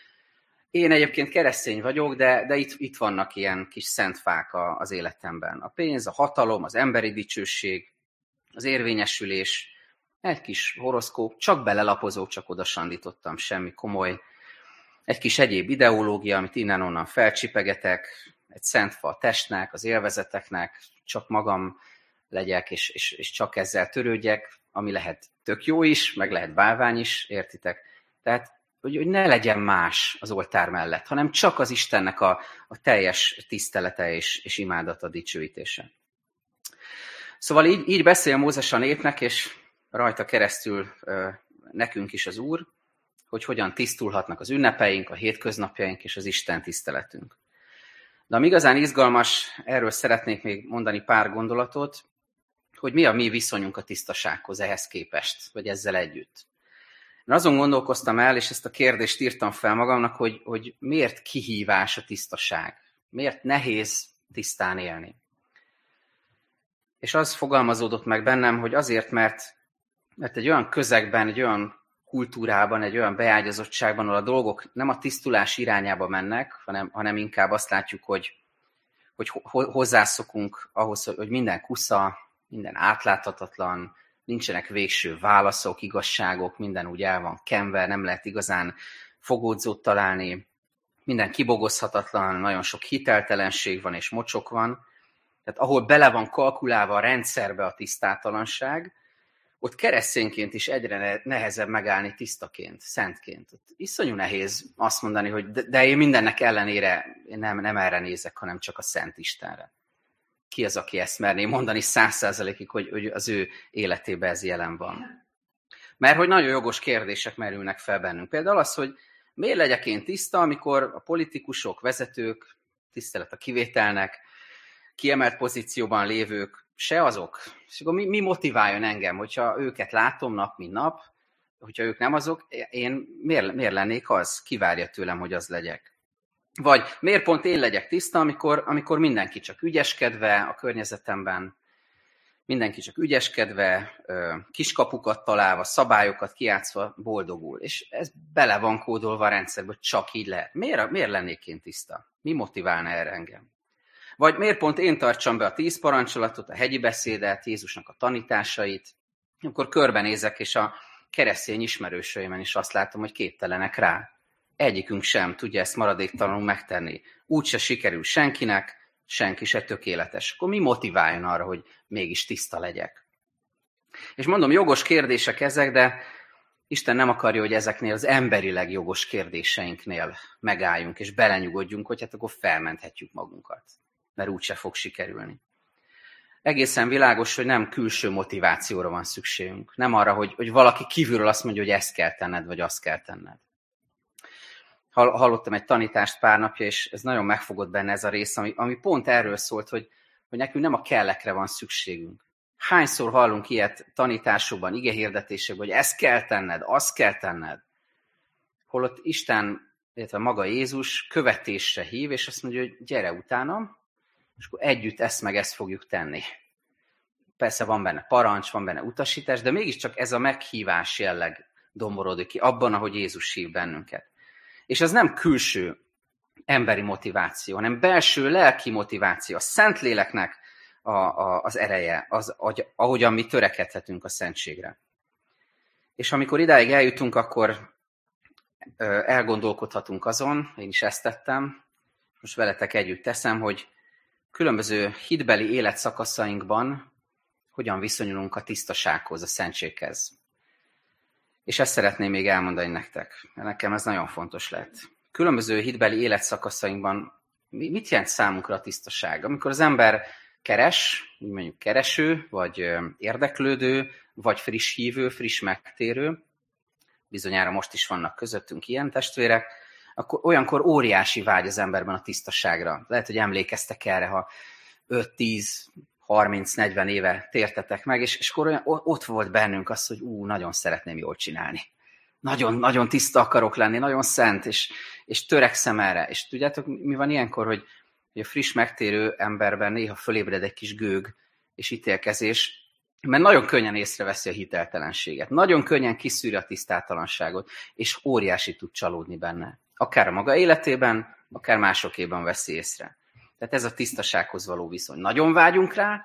én egyébként keresztény vagyok, de, de itt, itt vannak ilyen kis szent fák az életemben. A pénz, a hatalom, az emberi dicsőség, az érvényesülés, egy kis horoszkóp, csak belelapozó, csak oda sandítottam, semmi komoly. Egy kis egyéb ideológia, amit innen-onnan felcsipegetek, egy szent fa a testnek, az élvezeteknek, csak magam legyek, és, és, és csak ezzel törődjek, ami lehet tök jó is, meg lehet bálvány is, értitek? Tehát, hogy, hogy ne legyen más az oltár mellett, hanem csak az Istennek a, a teljes tisztelete és, és imádata, dicsőítése. Szóval így, így beszél Mózes a népnek, és rajta keresztül ö, nekünk is az Úr, hogy hogyan tisztulhatnak az ünnepeink, a hétköznapjaink és az Isten tiszteletünk. De ami igazán izgalmas, erről szeretnék még mondani pár gondolatot, hogy mi a mi viszonyunk a tisztasághoz ehhez képest, vagy ezzel együtt. Én azon gondolkoztam el, és ezt a kérdést írtam fel magamnak, hogy, hogy miért kihívás a tisztaság? Miért nehéz tisztán élni? És az fogalmazódott meg bennem, hogy azért, mert, mert egy olyan közegben, egy olyan kultúrában, egy olyan beágyazottságban, ahol a dolgok nem a tisztulás irányába mennek, hanem, hanem inkább azt látjuk, hogy, hogy hozzászokunk ahhoz, hogy minden kusza, minden átláthatatlan, nincsenek végső válaszok, igazságok, minden úgy el van kenve, nem lehet igazán fogódzót találni, minden kibogozhatatlan, nagyon sok hiteltelenség van és mocsok van. Tehát ahol bele van kalkulálva a rendszerbe a tisztátalanság, ott keresztényként is egyre nehezebb megállni tisztaként, szentként. Ott iszonyú nehéz azt mondani, hogy de, de én mindennek ellenére én nem, nem erre nézek, hanem csak a Szent Istenre ki az, aki ezt merné mondani száz százalékig, hogy, hogy az ő életében ez jelen van. Mert hogy nagyon jogos kérdések merülnek fel bennünk. Például az, hogy miért legyek én tiszta, amikor a politikusok, vezetők, tisztelet a kivételnek, kiemelt pozícióban lévők, se azok. És akkor mi, mi motiváljon engem, hogyha őket látom nap, mint nap, hogyha ők nem azok, én miért, miért lennék az? Kivárja tőlem, hogy az legyek. Vagy miért pont én legyek tiszta, amikor, amikor mindenki csak ügyeskedve a környezetemben, mindenki csak ügyeskedve, kiskapukat találva, szabályokat kiátszva boldogul. És ez bele van kódolva a rendszerbe, csak így lehet. Miért, miért lennék én tiszta? Mi motiválna erre engem? Vagy miért pont én tartsam be a tíz parancsolatot, a hegyi beszédet, Jézusnak a tanításait, akkor körbenézek, és a keresztény ismerőseimen is azt látom, hogy képtelenek rá egyikünk sem tudja ezt maradéktalanul megtenni. Úgy se sikerül senkinek, senki se tökéletes. Akkor mi motiváljon arra, hogy mégis tiszta legyek? És mondom, jogos kérdések ezek, de Isten nem akarja, hogy ezeknél az emberileg jogos kérdéseinknél megálljunk, és belenyugodjunk, hogy hát akkor felmenthetjük magunkat, mert úgyse fog sikerülni. Egészen világos, hogy nem külső motivációra van szükségünk. Nem arra, hogy, hogy valaki kívülről azt mondja, hogy ezt kell tenned, vagy azt kell tenned hallottam egy tanítást pár napja, és ez nagyon megfogott benne ez a rész, ami, ami pont erről szólt, hogy, hogy nekünk nem a kellekre van szükségünk. Hányszor hallunk ilyet tanításokban, igehirdetésekben, hogy ezt kell tenned, azt kell tenned. Holott Isten, illetve maga Jézus követésre hív, és azt mondja, hogy gyere utánam, és akkor együtt ezt meg ezt fogjuk tenni. Persze van benne parancs, van benne utasítás, de mégiscsak ez a meghívás jelleg domborodik ki abban, ahogy Jézus hív bennünket. És ez nem külső emberi motiváció, hanem belső lelki motiváció, a Szentléleknek a, a, az ereje, az, ahogyan mi törekedhetünk a szentségre. És amikor idáig eljutunk, akkor elgondolkodhatunk azon, én is ezt tettem, most veletek együtt teszem, hogy különböző hitbeli életszakaszainkban hogyan viszonyulunk a tisztasághoz, a szentséghez. És ezt szeretném még elmondani nektek, mert nekem ez nagyon fontos lett. Különböző hitbeli életszakaszainkban mit jelent számunkra a tisztaság? Amikor az ember keres, mondjuk kereső, vagy érdeklődő, vagy friss hívő, friss megtérő, bizonyára most is vannak közöttünk ilyen testvérek, akkor olyankor óriási vágy az emberben a tisztaságra. Lehet, hogy emlékeztek erre, ha 5-10, 30-40 éve tértetek meg, és, és akkor olyan, ott volt bennünk az, hogy ú, nagyon szeretném jól csinálni. Nagyon, nagyon tiszta akarok lenni, nagyon szent, és, és törekszem erre. És tudjátok, mi van ilyenkor, hogy, hogy a friss megtérő emberben néha fölébred egy kis gőg és ítélkezés, mert nagyon könnyen észreveszi a hiteltelenséget, nagyon könnyen kiszűri a tisztátalanságot, és óriási tud csalódni benne. Akár a maga életében, akár másokéban veszi észre. Tehát ez a tisztasághoz való viszony. Nagyon vágyunk rá,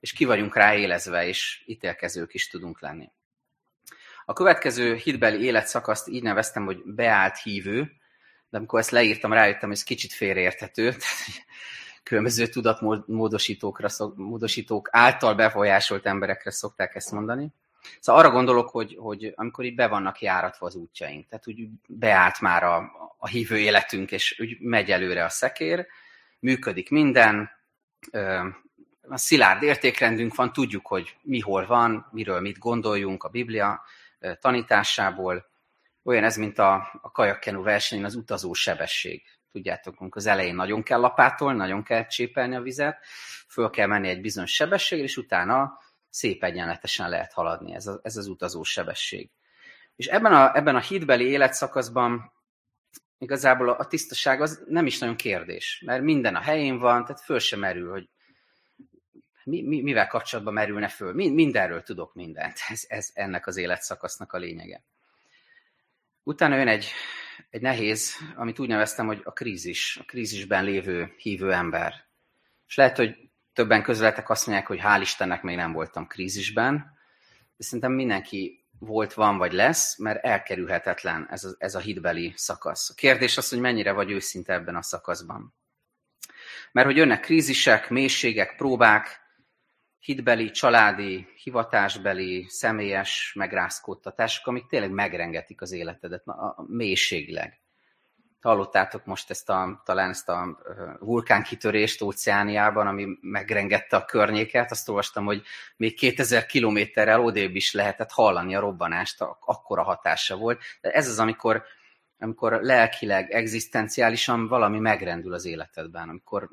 és ki vagyunk rá élezve, és ítélkezők is tudunk lenni. A következő hitbeli életszakaszt így neveztem, hogy beállt hívő, de amikor ezt leírtam, rájöttem, hogy ez kicsit félreérthető, <laughs> különböző tudatmódosítókra, módosítók által befolyásolt emberekre szokták ezt mondani. Szóval arra gondolok, hogy, hogy amikor így be vannak járatva az útjaink, tehát úgy beállt már a, a hívő életünk, és úgy megy előre a szekér, működik minden, a szilárd értékrendünk van, tudjuk, hogy mi hol van, miről mit gondoljunk a Biblia tanításából. Olyan ez, mint a, a kajakkenú versenyen az utazó sebesség. Tudjátok, amikor az elején nagyon kell lapátolni, nagyon kell csépelni a vizet, föl kell menni egy bizonyos sebességre, és utána szép egyenletesen lehet haladni. Ez, a, ez az utazó sebesség. És ebben a, ebben a hitbeli életszakaszban igazából a tisztaság az nem is nagyon kérdés, mert minden a helyén van, tehát föl sem merül, hogy mi, mi, mivel kapcsolatban merülne föl. Mindenről tudok mindent. Ez, ez ennek az életszakasznak a lényege. Utána jön egy, egy nehéz, amit úgy neveztem, hogy a krízis, a krízisben lévő hívő ember. És lehet, hogy többen közveletek azt mondják, hogy hál' Istennek még nem voltam krízisben, de szerintem mindenki volt, van vagy lesz, mert elkerülhetetlen ez a, ez a hitbeli szakasz. A kérdés az, hogy mennyire vagy őszinte ebben a szakaszban. Mert hogy jönnek krízisek, mélységek, próbák, hitbeli, családi, hivatásbeli, személyes megrázkódtatások, amik tényleg megrengetik az életedet a, a mélységileg. Hallottátok most ezt a, talán ezt a vulkánkitörést óceániában, ami megrengette a környéket. Azt olvastam, hogy még 2000 kilométerrel odébb is lehetett hallani a robbanást, akkora hatása volt. De ez az, amikor, amikor lelkileg, egzisztenciálisan valami megrendül az életedben, amikor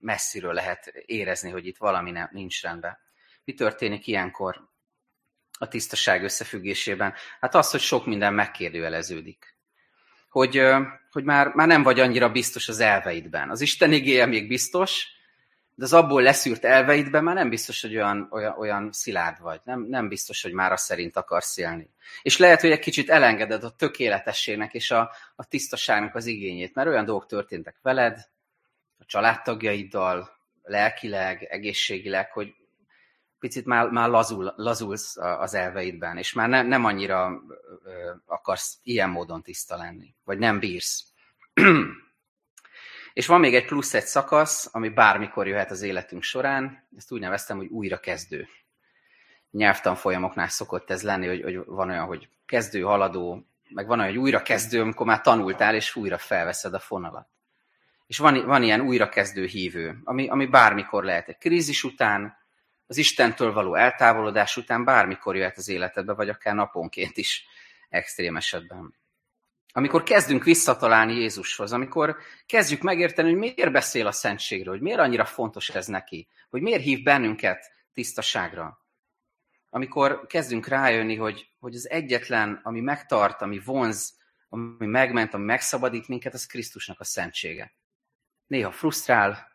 messziről lehet érezni, hogy itt valami nem, nincs rendben. Mi történik ilyenkor a tisztaság összefüggésében? Hát az, hogy sok minden megkérdőjeleződik hogy, hogy már, már nem vagy annyira biztos az elveidben. Az Isten igéje még biztos, de az abból leszűrt elveidben már nem biztos, hogy olyan, olyan, olyan szilárd vagy. Nem, nem biztos, hogy már azt szerint akarsz élni. És lehet, hogy egy kicsit elengeded a tökéletességnek és a, a tisztaságnak az igényét, mert olyan dolgok történtek veled, a családtagjaiddal, lelkileg, egészségileg, hogy picit már, már lazul, lazulsz az elveidben, és már ne, nem annyira akarsz ilyen módon tiszta lenni, vagy nem bírsz. <clears throat> és van még egy plusz egy szakasz, ami bármikor jöhet az életünk során, ezt úgy neveztem, hogy újrakezdő. Nyelvtan folyamoknál szokott ez lenni, hogy, hogy van olyan, hogy kezdő, haladó, meg van olyan, hogy újrakezdő, amikor már tanultál, és újra felveszed a fonalat. És van, van ilyen újrakezdő hívő, ami, ami bármikor lehet. Egy krízis után, az Istentől való eltávolodás után bármikor jöhet az életedbe, vagy akár naponként is extrém esetben. Amikor kezdünk visszatalálni Jézushoz, amikor kezdjük megérteni, hogy miért beszél a szentségről, hogy miért annyira fontos ez neki, hogy miért hív bennünket tisztaságra. Amikor kezdünk rájönni, hogy, hogy az egyetlen, ami megtart, ami vonz, ami megment, ami megszabadít minket, az Krisztusnak a szentsége. Néha frusztrál,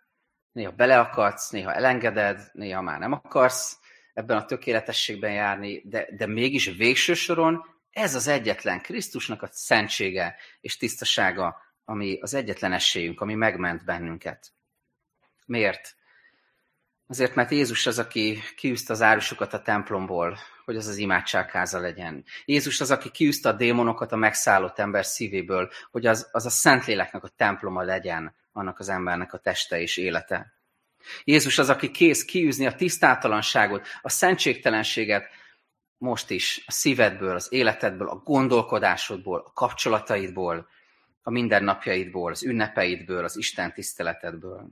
néha beleakadsz, néha elengeded, néha már nem akarsz ebben a tökéletességben járni, de, de mégis végső soron ez az egyetlen Krisztusnak a szentsége és tisztasága, ami az egyetlen esélyünk, ami megment bennünket. Miért? Azért, mert Jézus az, aki kiűzte az árusokat a templomból, hogy az az imádságháza legyen. Jézus az, aki kiűzte a démonokat a megszállott ember szívéből, hogy az, az a Szentléleknek a temploma legyen, annak az embernek a teste és élete. Jézus az, aki kész kiűzni a tisztátalanságot, a szentségtelenséget most is a szívedből, az életedből, a gondolkodásodból, a kapcsolataidból, a mindennapjaidból, az ünnepeidből, az Isten tiszteletedből.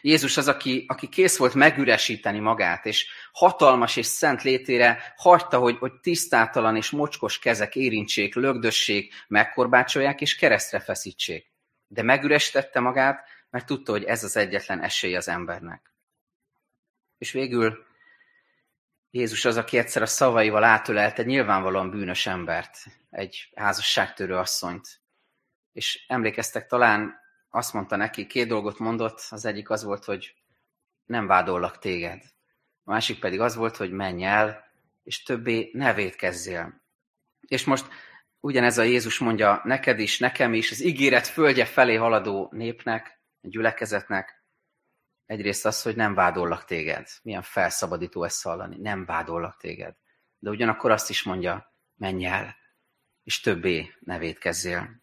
Jézus az, aki, aki kész volt megüresíteni magát, és hatalmas és szent létére hagyta, hogy, hogy tisztátalan és mocskos kezek érintsék, lögdössék, megkorbácsolják és keresztre feszítsék. De megüresítette magát, mert tudta, hogy ez az egyetlen esély az embernek. És végül Jézus az, aki egyszer a szavaival átölelte nyilvánvalóan bűnös embert, egy házasságtörő asszonyt. És emlékeztek talán, azt mondta neki, két dolgot mondott, az egyik az volt, hogy nem vádollak téged. A másik pedig az volt, hogy menj el, és többé ne védkezzél. És most ugyanez a Jézus mondja neked is, nekem is, az ígéret földje felé haladó népnek, gyülekezetnek, egyrészt az, hogy nem vádollak téged. Milyen felszabadító ezt hallani. Nem vádollak téged. De ugyanakkor azt is mondja, menj el, és többé ne védkezzél.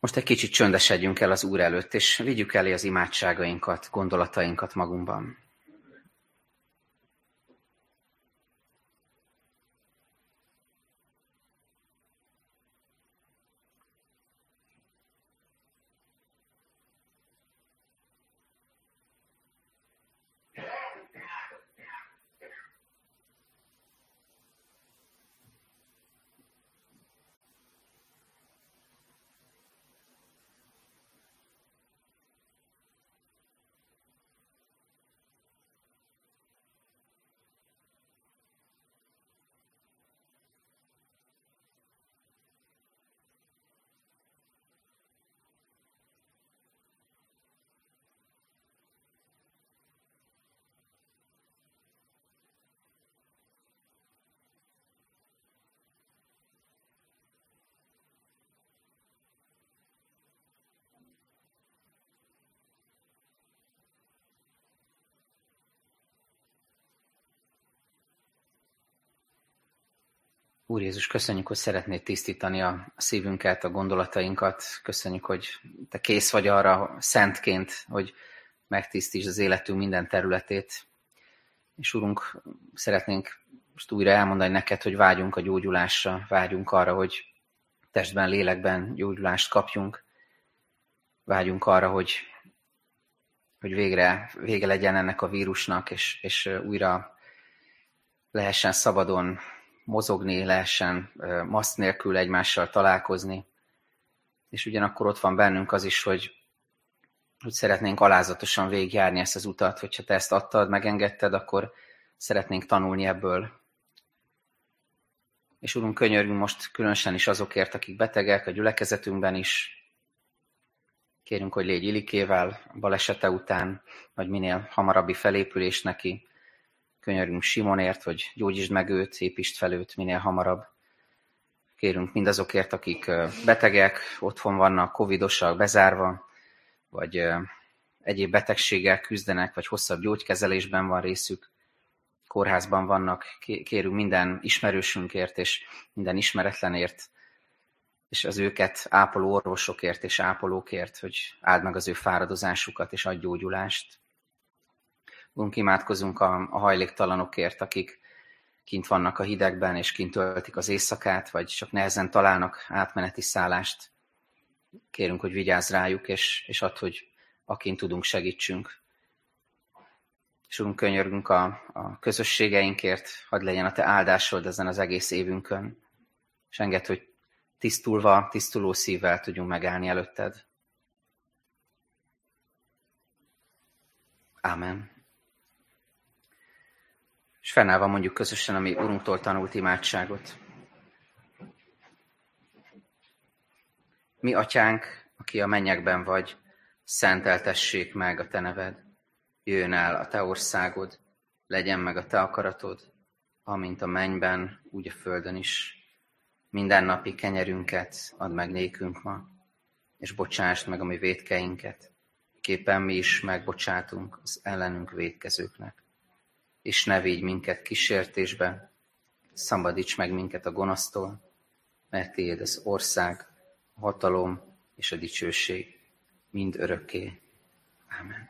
Most egy kicsit csöndesedjünk el az Úr előtt, és vigyük elé az imádságainkat, gondolatainkat magunkban. Úr Jézus, köszönjük, hogy szeretnéd tisztítani a szívünket, a gondolatainkat. Köszönjük, hogy Te kész vagy arra szentként, hogy megtisztítsd az életünk minden területét. És Úrunk, szeretnénk most újra elmondani neked, hogy vágyunk a gyógyulásra, vágyunk arra, hogy testben, lélekben gyógyulást kapjunk. Vágyunk arra, hogy, hogy végre vége legyen ennek a vírusnak, és, és újra lehessen szabadon mozogni lehessen, maszk nélkül egymással találkozni. És ugyanakkor ott van bennünk az is, hogy, hogy szeretnénk alázatosan végigjárni ezt az utat, hogyha te ezt adtad, megengedted, akkor szeretnénk tanulni ebből. És Urunk, könyörgünk most különösen is azokért, akik betegek, a gyülekezetünkben is. Kérünk, hogy légy Ilikével balesete után, vagy minél hamarabbi felépülés neki. Könyörgünk Simonért, hogy gyógyítsd meg őt, építsd fel őt minél hamarabb. Kérünk mindazokért, akik betegek, otthon vannak, covidosak, bezárva, vagy egyéb betegséggel küzdenek, vagy hosszabb gyógykezelésben van részük, kórházban vannak. Kérünk minden ismerősünkért és minden ismeretlenért, és az őket ápoló orvosokért és ápolókért, hogy áld meg az ő fáradozásukat és adj gyógyulást. Úrunk, imádkozunk a, a hajléktalanokért, akik kint vannak a hidegben, és kint töltik az éjszakát, vagy csak nehezen találnak átmeneti szállást. Kérünk, hogy vigyázz rájuk, és, és add, hogy akin tudunk, segítsünk. És Úrunk, könyörgünk a, a közösségeinkért, hadd legyen a Te áldásod ezen az egész évünkön, és enged, hogy tisztulva, tisztuló szívvel tudjunk megállni előtted. Amen és fennállva mondjuk közösen a mi Urunktól tanult imádságot. Mi, Atyánk, aki a mennyekben vagy, szenteltessék meg a Te neved. Jöjjön el a Te országod, legyen meg a Te akaratod, amint a mennyben, úgy a földön is. Minden napi kenyerünket add meg nékünk ma, és bocsásd meg a mi védkeinket, képen mi is megbocsátunk az ellenünk védkezőknek és ne védj minket kísértésbe, szabadíts meg minket a gonosztól, mert tiéd az ország, a hatalom és a dicsőség mind örökké. Amen.